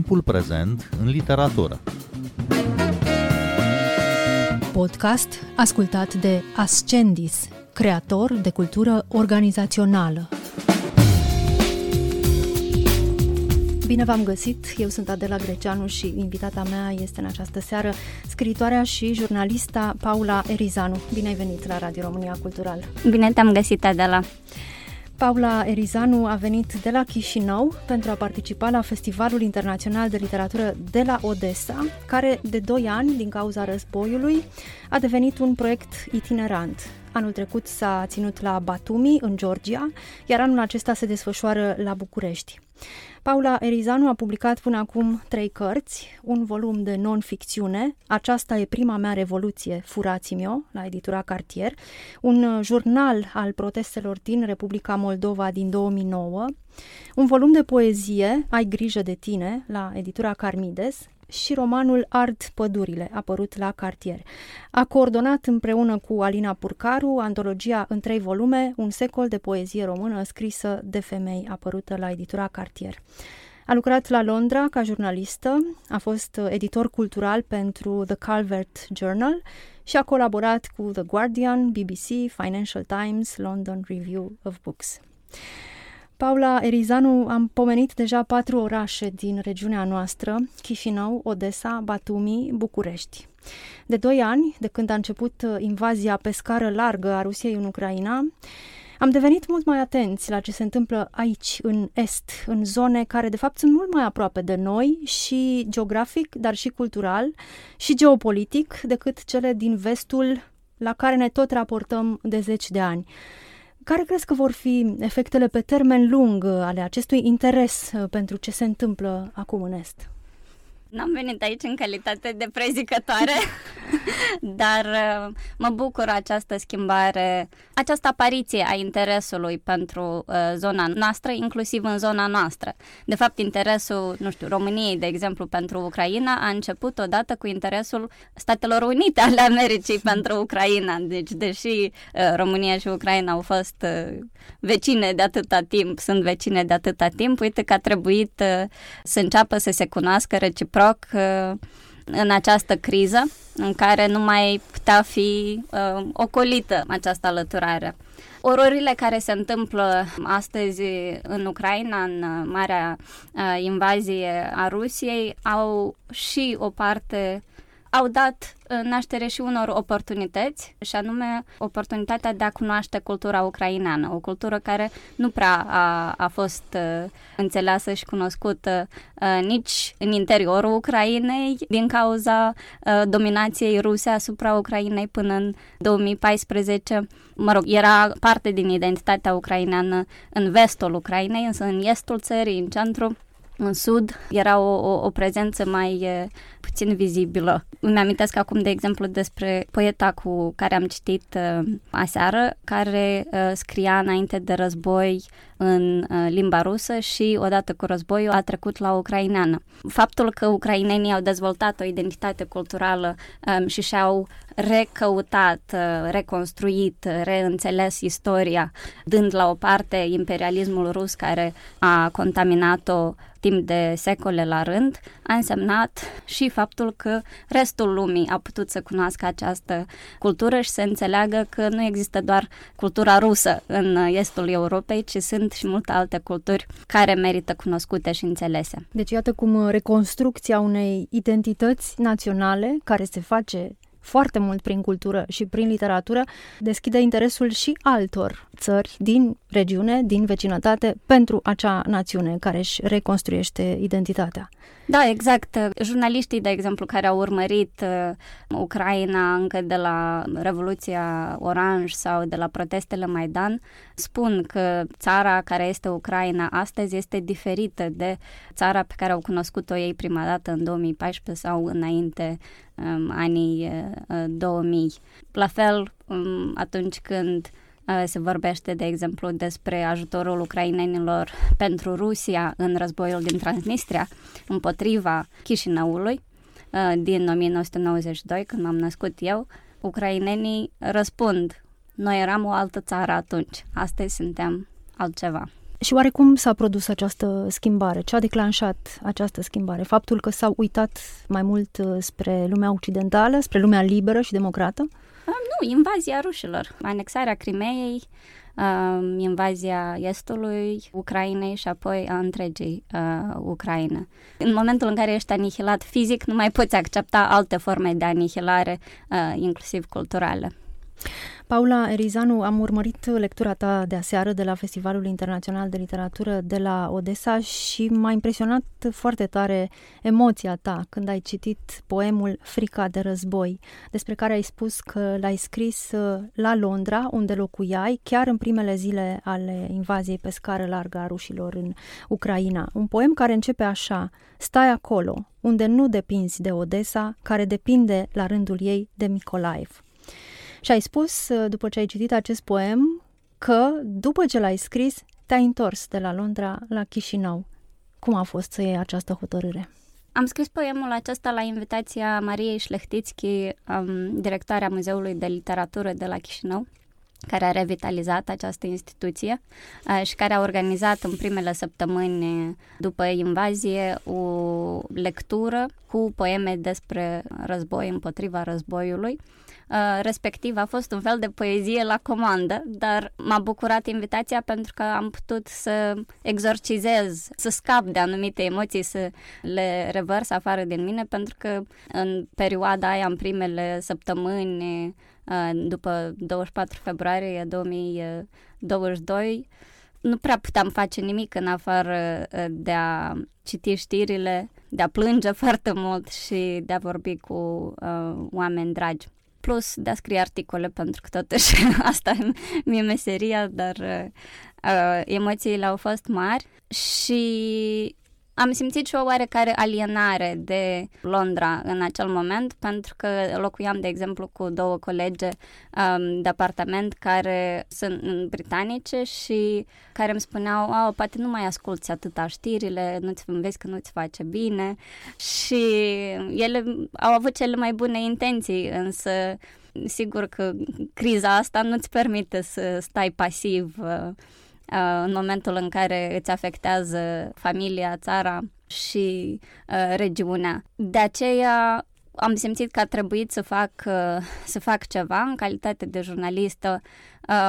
timpul prezent în literatură. Podcast ascultat de Ascendis, creator de cultură organizațională. Bine v-am găsit! Eu sunt Adela Greceanu și invitata mea este în această seară scriitoarea și jurnalista Paula Erizanu. Bine ai venit la Radio România Cultural! Bine te-am găsit, Adela! Paula Erizanu a venit de la Chișinău pentru a participa la Festivalul Internațional de Literatură de la Odessa, care de 2 ani, din cauza războiului, a devenit un proiect itinerant. Anul trecut s-a ținut la Batumi, în Georgia, iar anul acesta se desfășoară la București. Paula Erizanu a publicat până acum trei cărți, un volum de non-ficțiune, Aceasta e prima mea revoluție, furați-mi-o, la editura Cartier, un jurnal al protestelor din Republica Moldova din 2009, un volum de poezie, Ai grijă de tine, la editura Carmides, și romanul Ard pădurile, apărut la Cartier. A coordonat împreună cu Alina Purcaru antologia în trei volume, Un secol de poezie română scrisă de femei, apărută la editura Cartier. A lucrat la Londra ca jurnalistă, a fost editor cultural pentru The Calvert Journal și a colaborat cu The Guardian, BBC, Financial Times, London Review of Books. Paula Erizanu, am pomenit deja patru orașe din regiunea noastră, Chișinău, Odessa, Batumi, București. De doi ani, de când a început uh, invazia pe scară largă a Rusiei în Ucraina, am devenit mult mai atenți la ce se întâmplă aici, în Est, în zone care de fapt sunt mult mai aproape de noi și geografic, dar și cultural și geopolitic decât cele din Vestul la care ne tot raportăm de zeci de ani. Care crezi că vor fi efectele pe termen lung ale acestui interes uh, pentru ce se întâmplă acum în Est? N-am venit aici în calitate de prezicătoare, dar uh, mă bucur această schimbare, această apariție a interesului pentru uh, zona noastră, inclusiv în zona noastră. De fapt, interesul, nu știu, României, de exemplu, pentru Ucraina a început odată cu interesul Statelor Unite ale Americii pentru Ucraina. Deci, deși uh, România și Ucraina au fost vecine de atâta timp, sunt vecine de atâta timp, uite că a trebuit să înceapă să se cunoască reciproc reciproc uh, în această criză în care nu mai putea fi uh, ocolită această alăturare. Ororile care se întâmplă astăzi în Ucraina, în marea uh, invazie a Rusiei, au și o parte au dat uh, naștere și unor oportunități, și anume oportunitatea de a cunoaște cultura ucraineană, o cultură care nu prea a, a fost uh, înțeleasă și cunoscută uh, nici în interiorul Ucrainei din cauza uh, dominației ruse asupra Ucrainei până în 2014. Mă rog, era parte din identitatea ucraineană în vestul Ucrainei, însă în estul țării, în centru, în sud era o, o, o prezență mai e, puțin vizibilă. Îmi amintesc acum, de exemplu, despre poeta cu care am citit uh, aseară, care uh, scria înainte de război în uh, limba rusă și odată cu războiul a trecut la ucraineană. Faptul că ucrainenii au dezvoltat o identitate culturală um, și și-au recăutat, uh, reconstruit, reînțeles istoria, dând la o parte imperialismul rus care a contaminat-o timp de secole la rând, a însemnat și faptul că restul lumii a putut să cunoască această cultură și să înțeleagă că nu există doar cultura rusă în estul Europei, ci sunt și multe alte culturi care merită cunoscute și înțelese. Deci iată cum reconstrucția unei identități naționale care se face foarte mult prin cultură și prin literatură, deschide interesul și altor țări din regiune, din vecinătate, pentru acea națiune care își reconstruiește identitatea. Da, exact. Jurnaliștii, de exemplu, care au urmărit uh, Ucraina încă de la Revoluția Oranj sau de la protestele Maidan, spun că țara care este Ucraina astăzi este diferită de țara pe care au cunoscut-o ei prima dată în 2014 sau înainte um, anii uh, 2000. La fel, um, atunci când uh, se vorbește, de exemplu, despre ajutorul ucrainenilor pentru Rusia în războiul din Transnistria împotriva Chișinăului uh, din 1992, când m-am născut eu, ucrainenii răspund noi eram o altă țară atunci, astăzi suntem altceva. Și oare cum s-a produs această schimbare? Ce a declanșat această schimbare? Faptul că s-au uitat mai mult uh, spre lumea occidentală, spre lumea liberă și democrată? Nu, invazia rușilor, anexarea Crimeei, uh, invazia estului Ucrainei și apoi a întregii uh, Ucraina. În momentul în care ești anihilat fizic, nu mai poți accepta alte forme de anihilare, uh, inclusiv culturale. Paula Erizanu, am urmărit lectura ta de aseară de la Festivalul Internațional de Literatură de la Odessa și m-a impresionat foarte tare emoția ta când ai citit poemul Frica de război, despre care ai spus că l-ai scris uh, la Londra, unde locuiai, chiar în primele zile ale invaziei pe scară largă a rușilor în Ucraina. Un poem care începe așa, stai acolo, unde nu depinzi de Odessa, care depinde la rândul ei de Micolaiv. Și ai spus, uh, după ce ai citit acest poem, că după ce l-ai scris, te-ai întors de la Londra la Chișinău. Cum a fost să iei această hotărâre? Am scris poemul acesta la invitația Mariei Șlehtitski, um, directoarea Muzeului de Literatură de la Chișinău, care a revitalizat această instituție uh, și care a organizat în primele săptămâni după invazie o lectură cu poeme despre război împotriva războiului. Uh, respectiv a fost un fel de poezie la comandă, dar m-a bucurat invitația pentru că am putut să exorcizez, să scap de anumite emoții, să le revărs afară din mine, pentru că în perioada aia, în primele săptămâni, uh, după 24 februarie 2022, nu prea puteam face nimic în afară uh, de a citi știrile, de a plânge foarte mult și de a vorbi cu uh, oameni dragi. Plus de a scrie articole, pentru că totuși asta mi-e meseria, dar uh, emoțiile au fost mari și am simțit și o oarecare alienare de Londra în acel moment, pentru că locuiam, de exemplu, cu două colege um, de apartament care sunt britanice și care îmi spuneau, oh, poate nu mai asculți atâta știrile, nu-ți vezi că nu-ți face bine. Și ele au avut cele mai bune intenții, însă sigur că criza asta nu-ți permite să stai pasiv uh, Uh, în momentul în care îți afectează familia, țara și uh, regiunea. De aceea am simțit că a trebuit să fac, uh, să fac ceva în calitate de jurnalistă.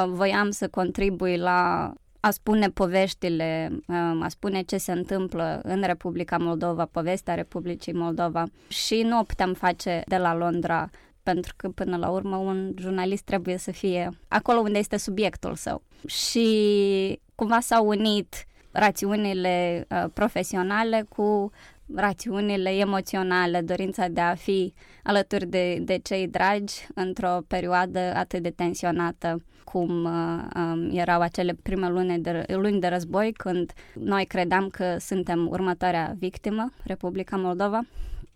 Voiam să contribui la a spune poveștile, a spune ce se întâmplă în Republica Moldova, povestea Republicii Moldova și nu o puteam face de la Londra pentru că până la urmă un jurnalist trebuie să fie acolo unde este subiectul său. Și cumva s-au unit rațiunile uh, profesionale cu rațiunile emoționale, dorința de a fi alături de, de cei dragi într-o perioadă atât de tensionată cum uh, um, erau acele prime luni de, luni de război, când noi credeam că suntem următoarea victimă, Republica Moldova,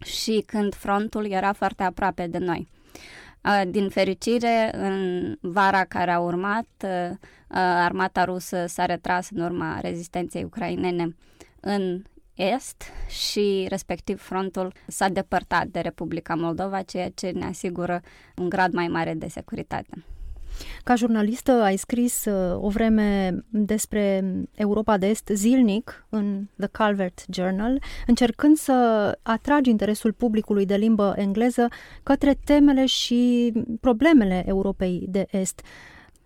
și când frontul era foarte aproape de noi. Din fericire, în vara care a urmat, armata rusă s-a retras în urma rezistenței ucrainene în est și respectiv frontul s-a depărtat de Republica Moldova, ceea ce ne asigură un grad mai mare de securitate. Ca jurnalistă ai scris uh, o vreme despre Europa de Est zilnic în The Calvert Journal, încercând să atragi interesul publicului de limbă engleză către temele și problemele Europei de Est.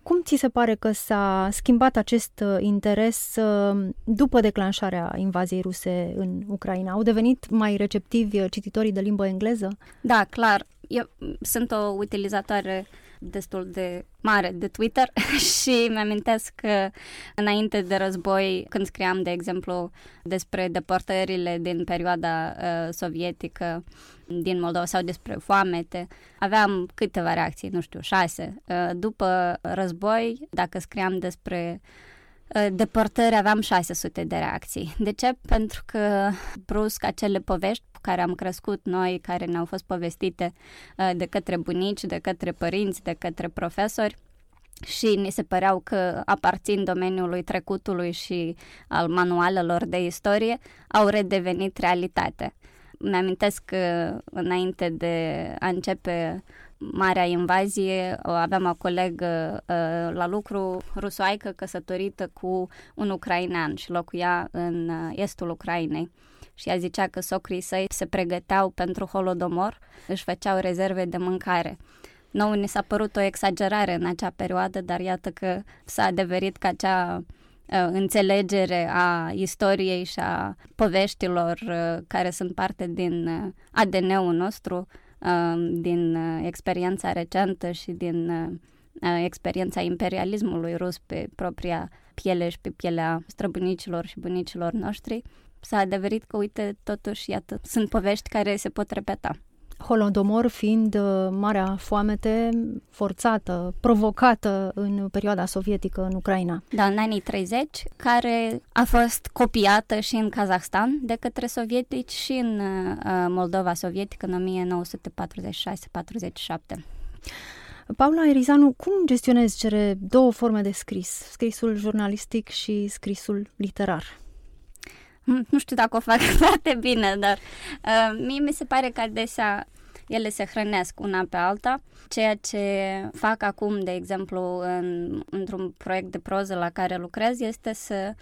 Cum ți se pare că s-a schimbat acest uh, interes uh, după declanșarea invaziei ruse în Ucraina? Au devenit mai receptivi cititorii de limbă engleză? Da, clar. Eu sunt o utilizatoare destul de mare de Twitter și mi-amintesc că înainte de război, când scriam, de exemplu, despre deportările din perioada uh, sovietică din Moldova sau despre foamete, aveam câteva reacții, nu știu, șase. Uh, după război, dacă scriam despre uh, deportări aveam 600 de reacții. De ce? Pentru că brusc acele povești cu care am crescut noi, care ne-au fost povestite uh, de către bunici, de către părinți, de către profesori, și ni se păreau că aparțin domeniului trecutului și al manualelor de istorie, au redevenit realitate. Mi-amintesc că înainte de a începe marea invazie, aveam o colegă uh, la lucru rusoaică căsătorită cu un ucrainean și locuia în uh, estul Ucrainei. Și ea zicea că socrii săi se pregăteau pentru holodomor, își făceau rezerve de mâncare. Nou ne s-a părut o exagerare în acea perioadă, dar iată că s-a adeverit că acea înțelegere a istoriei și a poveștilor care sunt parte din ADN-ul nostru Um, din uh, experiența recentă și din uh, uh, experiența imperialismului rus pe propria piele și pe pielea străbunicilor și bunicilor noștri, s-a adeverit că, uite, totuși, iată, sunt povești care se pot repeta. Holodomor fiind marea foamete forțată, provocată în perioada sovietică în Ucraina. Da, în anii 30, care a fost copiată și în Kazahstan de către sovietici și în Moldova sovietică în 1946-47. Paula Erizanu, cum gestionezi cele două forme de scris, scrisul jurnalistic și scrisul literar? nu știu dacă o fac foarte bine, dar uh, mie mi se pare că adesea ele se hrănesc una pe alta. Ceea ce fac acum, de exemplu, în, într-un proiect de proză la care lucrez, este să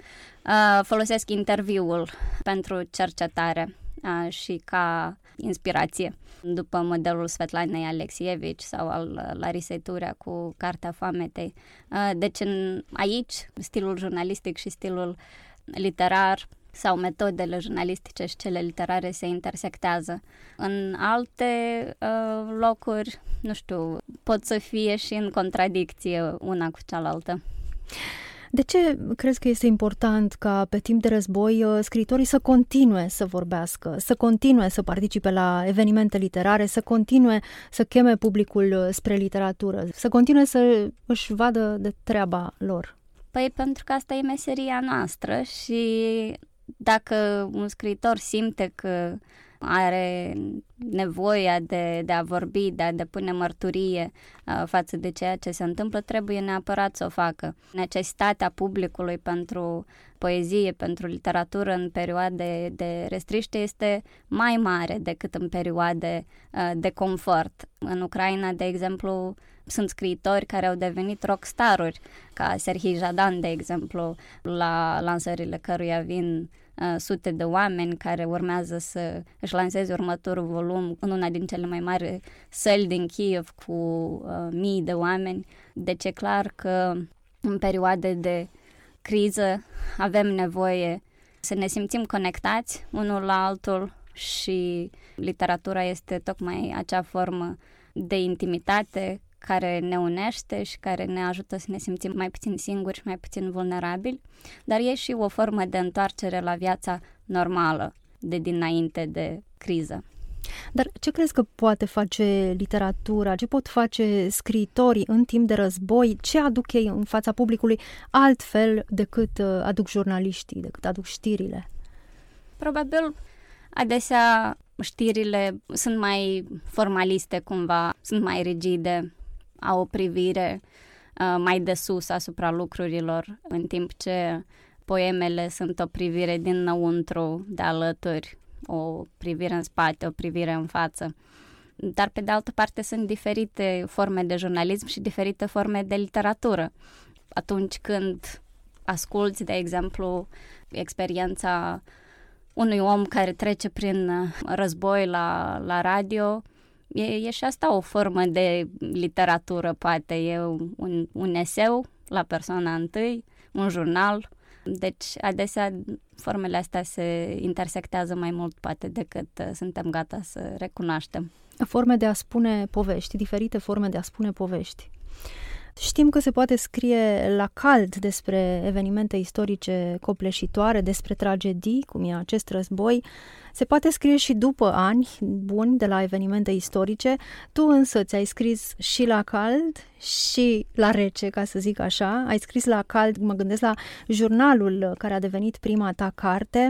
uh, folosesc interviul pentru cercetare uh, și ca inspirație, după modelul Svetlanei Alexievici sau al Larisei Turea cu Cartea Foametei. Uh, deci în, aici stilul jurnalistic și stilul literar sau metodele jurnalistice și cele literare se intersectează. În alte uh, locuri, nu știu, pot să fie și în contradicție una cu cealaltă. De ce crezi că este important ca pe timp de război uh, scritorii să continue să vorbească, să continue să participe la evenimente literare, să continue să cheme publicul uh, spre literatură, să continue să își vadă de treaba lor? Păi pentru că asta e meseria noastră și dacă un scriitor simte că are nevoia de, de a vorbi, de a depune mărturie uh, față de ceea ce se întâmplă, trebuie neapărat să o facă. Necesitatea publicului pentru poezie, pentru literatură în perioade de restriște este mai mare decât în perioade uh, de confort. În Ucraina, de exemplu, sunt scriitori care au devenit rockstaruri, ca Serhii Jadan, de exemplu, la lansările căruia vin uh, sute de oameni care urmează să își lanseze următorul volum în una din cele mai mari săli din Kiev cu uh, mii de oameni. Deci e clar că în perioade de criză avem nevoie să ne simțim conectați unul la altul și literatura este tocmai acea formă de intimitate care ne unește și care ne ajută să ne simțim mai puțin singuri și mai puțin vulnerabili, dar e și o formă de întoarcere la viața normală de dinainte de criză. Dar ce crezi că poate face literatura, ce pot face scriitorii în timp de război, ce aduc ei în fața publicului altfel decât uh, aduc jurnaliștii, decât aduc știrile? Probabil adesea știrile sunt mai formaliste cumva, sunt mai rigide, au o privire uh, mai de sus asupra lucrurilor, în timp ce poemele sunt o privire dinăuntru, de alături, o privire în spate, o privire în față. Dar, pe de altă parte, sunt diferite forme de jurnalism și diferite forme de literatură. Atunci când asculți, de exemplu, experiența unui om care trece prin război la, la radio, E, e și asta o formă de literatură, poate. E un, un eseu la persoana întâi, un jurnal. Deci, adesea, formele astea se intersectează mai mult, poate, decât uh, suntem gata să recunoaștem. Forme de a spune povești, diferite forme de a spune povești. Știm că se poate scrie la cald despre evenimente istorice copleșitoare, despre tragedii, cum e acest război. Se poate scrie și după ani buni de la evenimente istorice. Tu însă ți-ai scris și la cald și la rece, ca să zic așa. Ai scris la cald, mă gândesc la jurnalul care a devenit prima ta carte,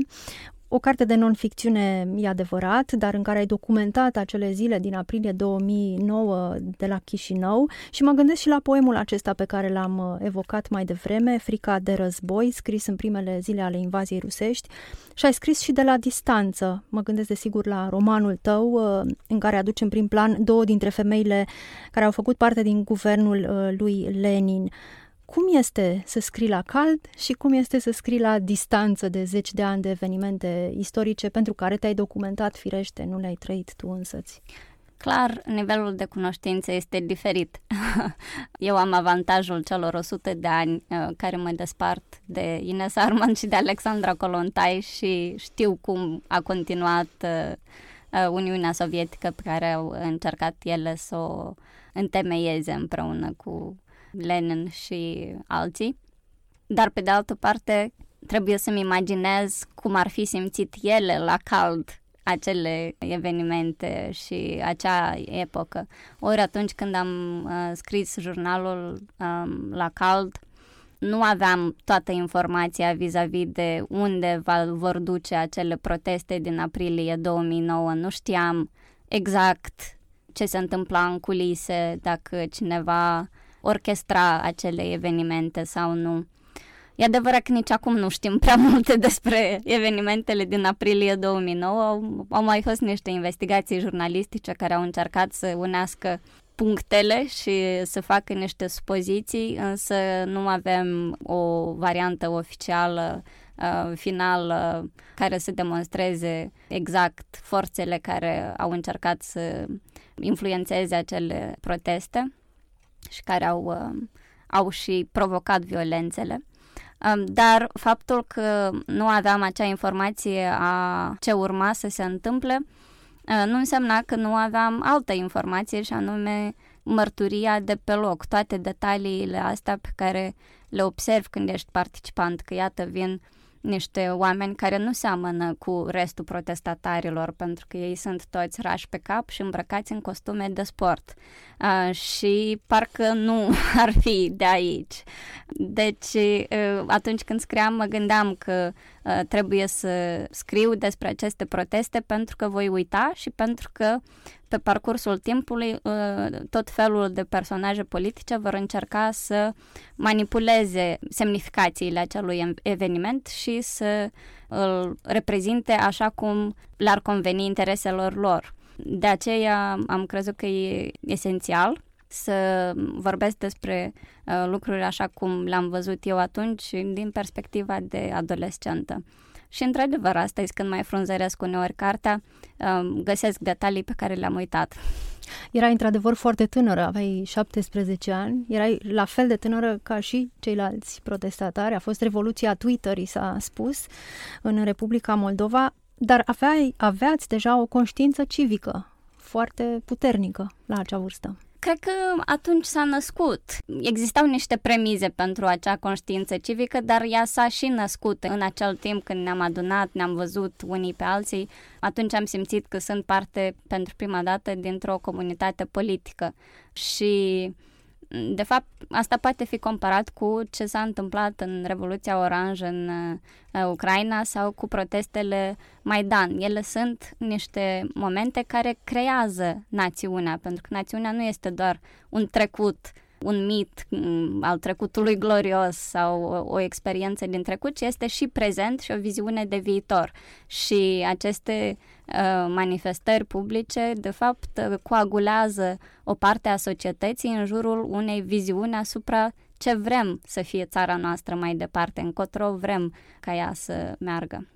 o carte de non-ficțiune, e adevărat, dar în care ai documentat acele zile din aprilie 2009 de la Chișinău și mă gândesc și la poemul acesta pe care l-am uh, evocat mai devreme, Frica de război, scris în primele zile ale invaziei rusești și ai scris și de la distanță. Mă gândesc desigur la romanul tău uh, în care aduci în prim plan două dintre femeile care au făcut parte din guvernul uh, lui Lenin. Cum este să scrii la cald și cum este să scrii la distanță de zeci de ani de evenimente istorice pentru care te-ai documentat firește, nu le-ai trăit tu însăți? Clar, nivelul de cunoștință este diferit. Eu am avantajul celor 100 de ani uh, care mă despart de Ines Arman și de Alexandra Colontai și știu cum a continuat uh, uh, Uniunea Sovietică pe care au încercat ele să o întemeieze împreună cu Lenin și alții. Dar, pe de altă parte, trebuie să-mi imaginez cum ar fi simțit ele la cald acele evenimente și acea epocă. Ori atunci când am uh, scris jurnalul um, la cald, nu aveam toată informația vis-a-vis de unde va, vor duce acele proteste din aprilie 2009. Nu știam exact ce se întâmpla în culise, dacă cineva orchestra acele evenimente sau nu. E adevărat că nici acum nu știm prea multe despre evenimentele din aprilie 2009. Au, au mai fost niște investigații jurnalistice care au încercat să unească punctele și să facă niște supoziții, însă nu avem o variantă oficială uh, finală care să demonstreze exact forțele care au încercat să influențeze acele proteste și care au, uh, au și provocat violențele. Um, dar faptul că nu aveam acea informație a ce urma să se întâmple uh, nu însemna că nu aveam altă informație și anume mărturia de pe loc, toate detaliile astea pe care le observi când ești participant, că iată vin uh, niște oameni care nu seamănă cu restul protestatarilor, pentru că ei sunt toți rași pe cap și îmbrăcați în costume de sport. Uh, și parcă nu ar fi de aici. Deci, uh, atunci când scriam, mă gândeam că uh, trebuie să scriu despre aceste proteste pentru că voi uita și pentru că pe parcursul timpului uh, tot felul de personaje politice vor încerca să manipuleze semnificațiile acelui eveniment și să îl reprezinte așa cum le-ar conveni intereselor lor. De aceea am crezut că e esențial să vorbesc despre uh, lucruri așa cum le-am văzut eu atunci din perspectiva de adolescentă. Și într-adevăr, asta e când mai frunzăresc uneori cartea, um, găsesc detalii pe care le-am uitat. Erai într-adevăr foarte tânără, aveai 17 ani, erai la fel de tânără ca și ceilalți protestatari. A fost revoluția Twitter, i s-a spus, în Republica Moldova, dar aveai, aveați deja o conștiință civică foarte puternică la acea vârstă. Cred că atunci s-a născut. Existau niște premize pentru acea conștiință civică, dar ea s-a și născut în acel timp când ne-am adunat, ne-am văzut unii pe alții. Atunci am simțit că sunt parte pentru prima dată dintr-o comunitate politică. Și de fapt, asta poate fi comparat cu ce s-a întâmplat în Revoluția Oranjă în uh, Ucraina sau cu protestele Maidan. Ele sunt niște momente care creează națiunea, pentru că națiunea nu este doar un trecut un mit mm, al trecutului glorios sau o, o experiență din trecut, ci este și prezent și o viziune de viitor. Și aceste uh, manifestări publice, de fapt, coagulează o parte a societății în jurul unei viziuni asupra ce vrem să fie țara noastră mai departe, încotro vrem ca ea să meargă.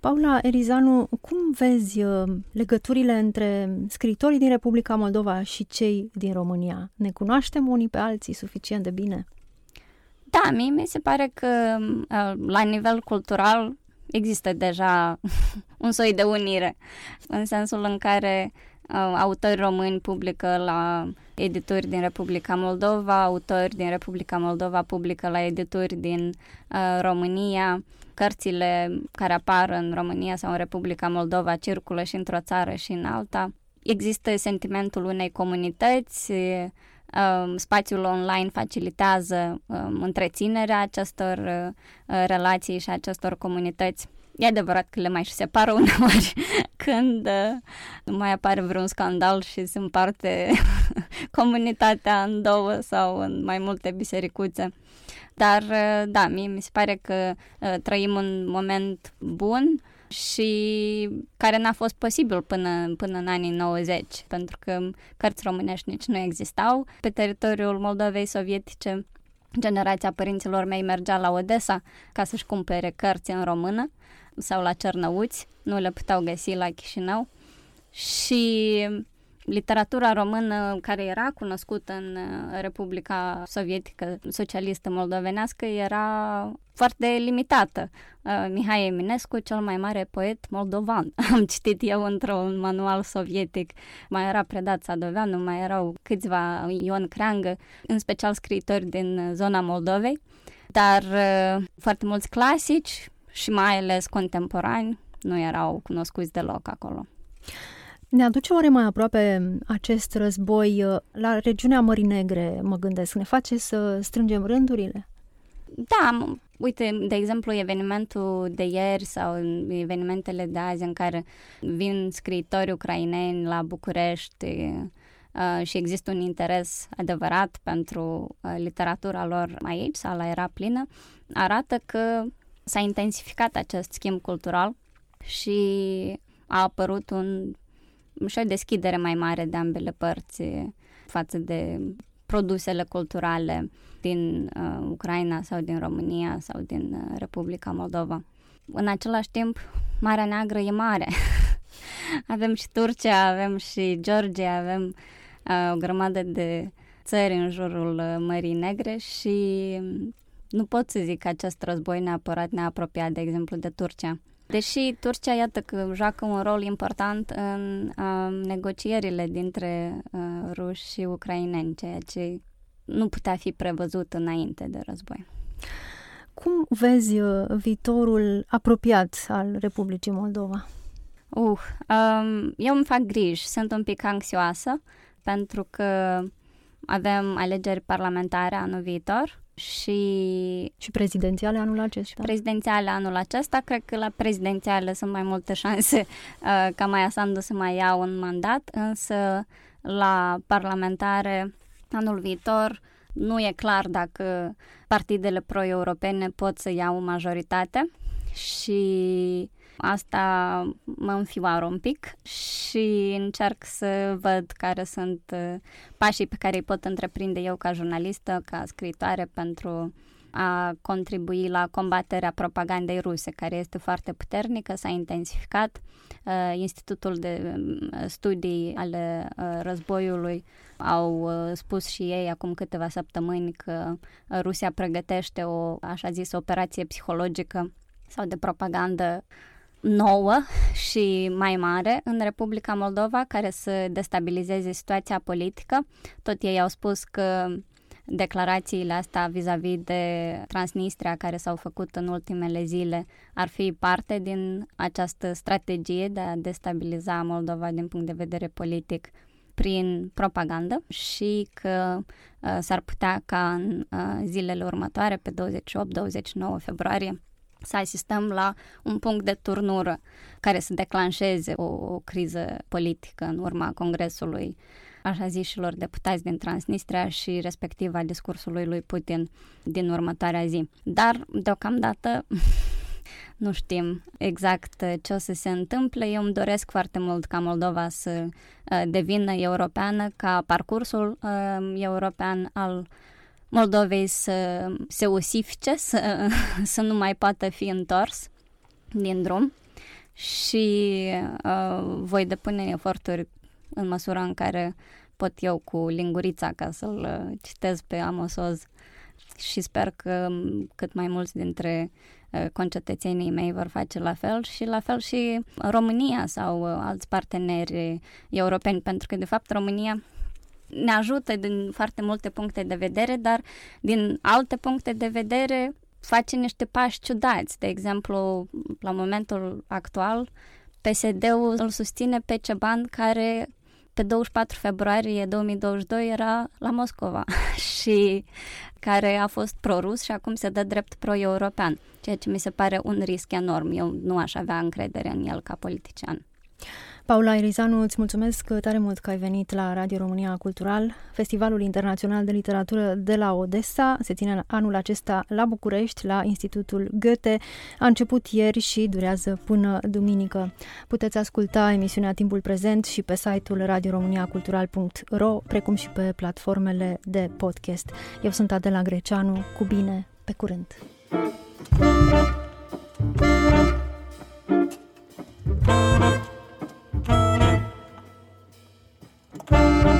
Paula Erizanu, cum vezi uh, legăturile între scritorii din Republica Moldova și cei din România? Ne cunoaștem unii pe alții suficient de bine? Da, mie mi se pare că uh, la nivel cultural există deja un soi de unire, în sensul în care uh, autori români publică la edituri din Republica Moldova, autori din Republica Moldova publică la edituri din uh, România, cărțile care apar în România sau în Republica Moldova circulă și într-o țară și în alta. Există sentimentul unei comunități, um, spațiul online facilitează um, întreținerea acestor uh, relații și acestor comunități. E adevărat că le mai și separă uneori când uh, mai apare vreun scandal și se împarte comunitatea în două sau în mai multe bisericuțe. Dar uh, da, mie mi se pare că uh, trăim un moment bun și care n-a fost posibil până, până în anii 90, pentru că cărți românești nici nu existau. Pe teritoriul Moldovei sovietice, generația părinților mei mergea la Odessa ca să-și cumpere cărți în română sau la Cernăuți, nu le puteau găsi la Chișinău și literatura română care era cunoscută în uh, Republica Sovietică Socialistă Moldovenească era foarte limitată. Uh, Mihai Eminescu, cel mai mare poet moldovan. Am citit eu într-un manual sovietic. Mai era predat Sadoveanu, mai erau câțiva Ion Creangă, în special scriitori din zona Moldovei, dar uh, foarte mulți clasici și mai ales contemporani nu erau cunoscuți deloc acolo. Ne aduce oare mai aproape acest război uh, la regiunea Mării Negre, mă gândesc, ne face să strângem rândurile? Da, uite, de exemplu, evenimentul de ieri sau evenimentele de azi în care vin scriitori ucraineni la București uh, și există un interes adevărat pentru uh, literatura lor aici, sala era plină, arată că s-a intensificat acest schimb cultural și a apărut un, și o deschidere mai mare de ambele părți față de produsele culturale din uh, Ucraina sau din România sau din uh, Republica Moldova. În același timp, Marea Neagră e mare. avem și Turcia, avem și Georgia, avem uh, o grămadă de țări în jurul uh, Mării Negre și nu pot să zic că acest război neapărat ne-a apropiat, de exemplu, de Turcia. Deși Turcia, iată că joacă un rol important în uh, negocierile dintre uh, ruși și ucraineni, ceea ce nu putea fi prevăzut înainte de război. Cum vezi uh, viitorul apropiat al Republicii Moldova? Uh, um, eu îmi fac griji, sunt un pic anxioasă pentru că avem alegeri parlamentare anul viitor și... Și prezidențiale anul acesta? Prezidențiale anul acesta, cred că la prezidențiale sunt mai multe șanse uh, ca Maia Sandu să mai ia un mandat, însă la parlamentare anul viitor nu e clar dacă partidele pro-europene pot să iau majoritate și Asta mă înfioară un pic și încerc să văd care sunt uh, pașii pe care îi pot întreprinde eu ca jurnalistă, ca scritoare pentru a contribui la combaterea propagandei ruse, care este foarte puternică, s-a intensificat. Uh, Institutul de um, Studii ale uh, Războiului au spus și ei acum câteva săptămâni că Rusia pregătește o, așa zis, operație psihologică sau de propagandă nouă și mai mare în Republica Moldova care să destabilizeze situația politică. Tot ei au spus că declarațiile astea vis-a-vis de Transnistria care s-au făcut în ultimele zile ar fi parte din această strategie de a destabiliza Moldova din punct de vedere politic prin propagandă și că uh, s-ar putea ca în uh, zilele următoare, pe 28-29 februarie, să asistăm la un punct de turnură care să declanșeze o, o criză politică în urma Congresului așa zișilor deputați din Transnistria și respectiv a discursului lui Putin din următoarea zi. Dar, deocamdată, nu știm exact ce o să se întâmple. Eu îmi doresc foarte mult ca Moldova să uh, devină europeană, ca parcursul uh, european al Moldovei să se osifice, să, să nu mai poată fi întors din drum și uh, voi depune eforturi în măsura în care pot eu cu lingurița ca să-l uh, citez pe Amosoz și sper că cât mai mulți dintre uh, concetățenii mei vor face la fel și la fel și România sau uh, alți parteneri europeni, pentru că de fapt România ne ajută din foarte multe puncte de vedere, dar din alte puncte de vedere face niște pași ciudați. De exemplu, la momentul actual, PSD-ul îl susține pe Ceban care pe 24 februarie 2022 era la Moscova și care a fost pro-rus și acum se dă drept pro-european, ceea ce mi se pare un risc enorm. Eu nu aș avea încredere în el ca politician. Paula Irizanu, îți mulțumesc tare mult că ai venit la Radio România Cultural. Festivalul Internațional de Literatură de la Odessa se ține anul acesta la București, la Institutul Goethe. A început ieri și durează până duminică. Puteți asculta emisiunea Timpul Prezent și pe site-ul radioromaniacultural.ro, precum și pe platformele de podcast. Eu sunt Adela Greceanu, cu bine, pe curând! Thank you. Thank you.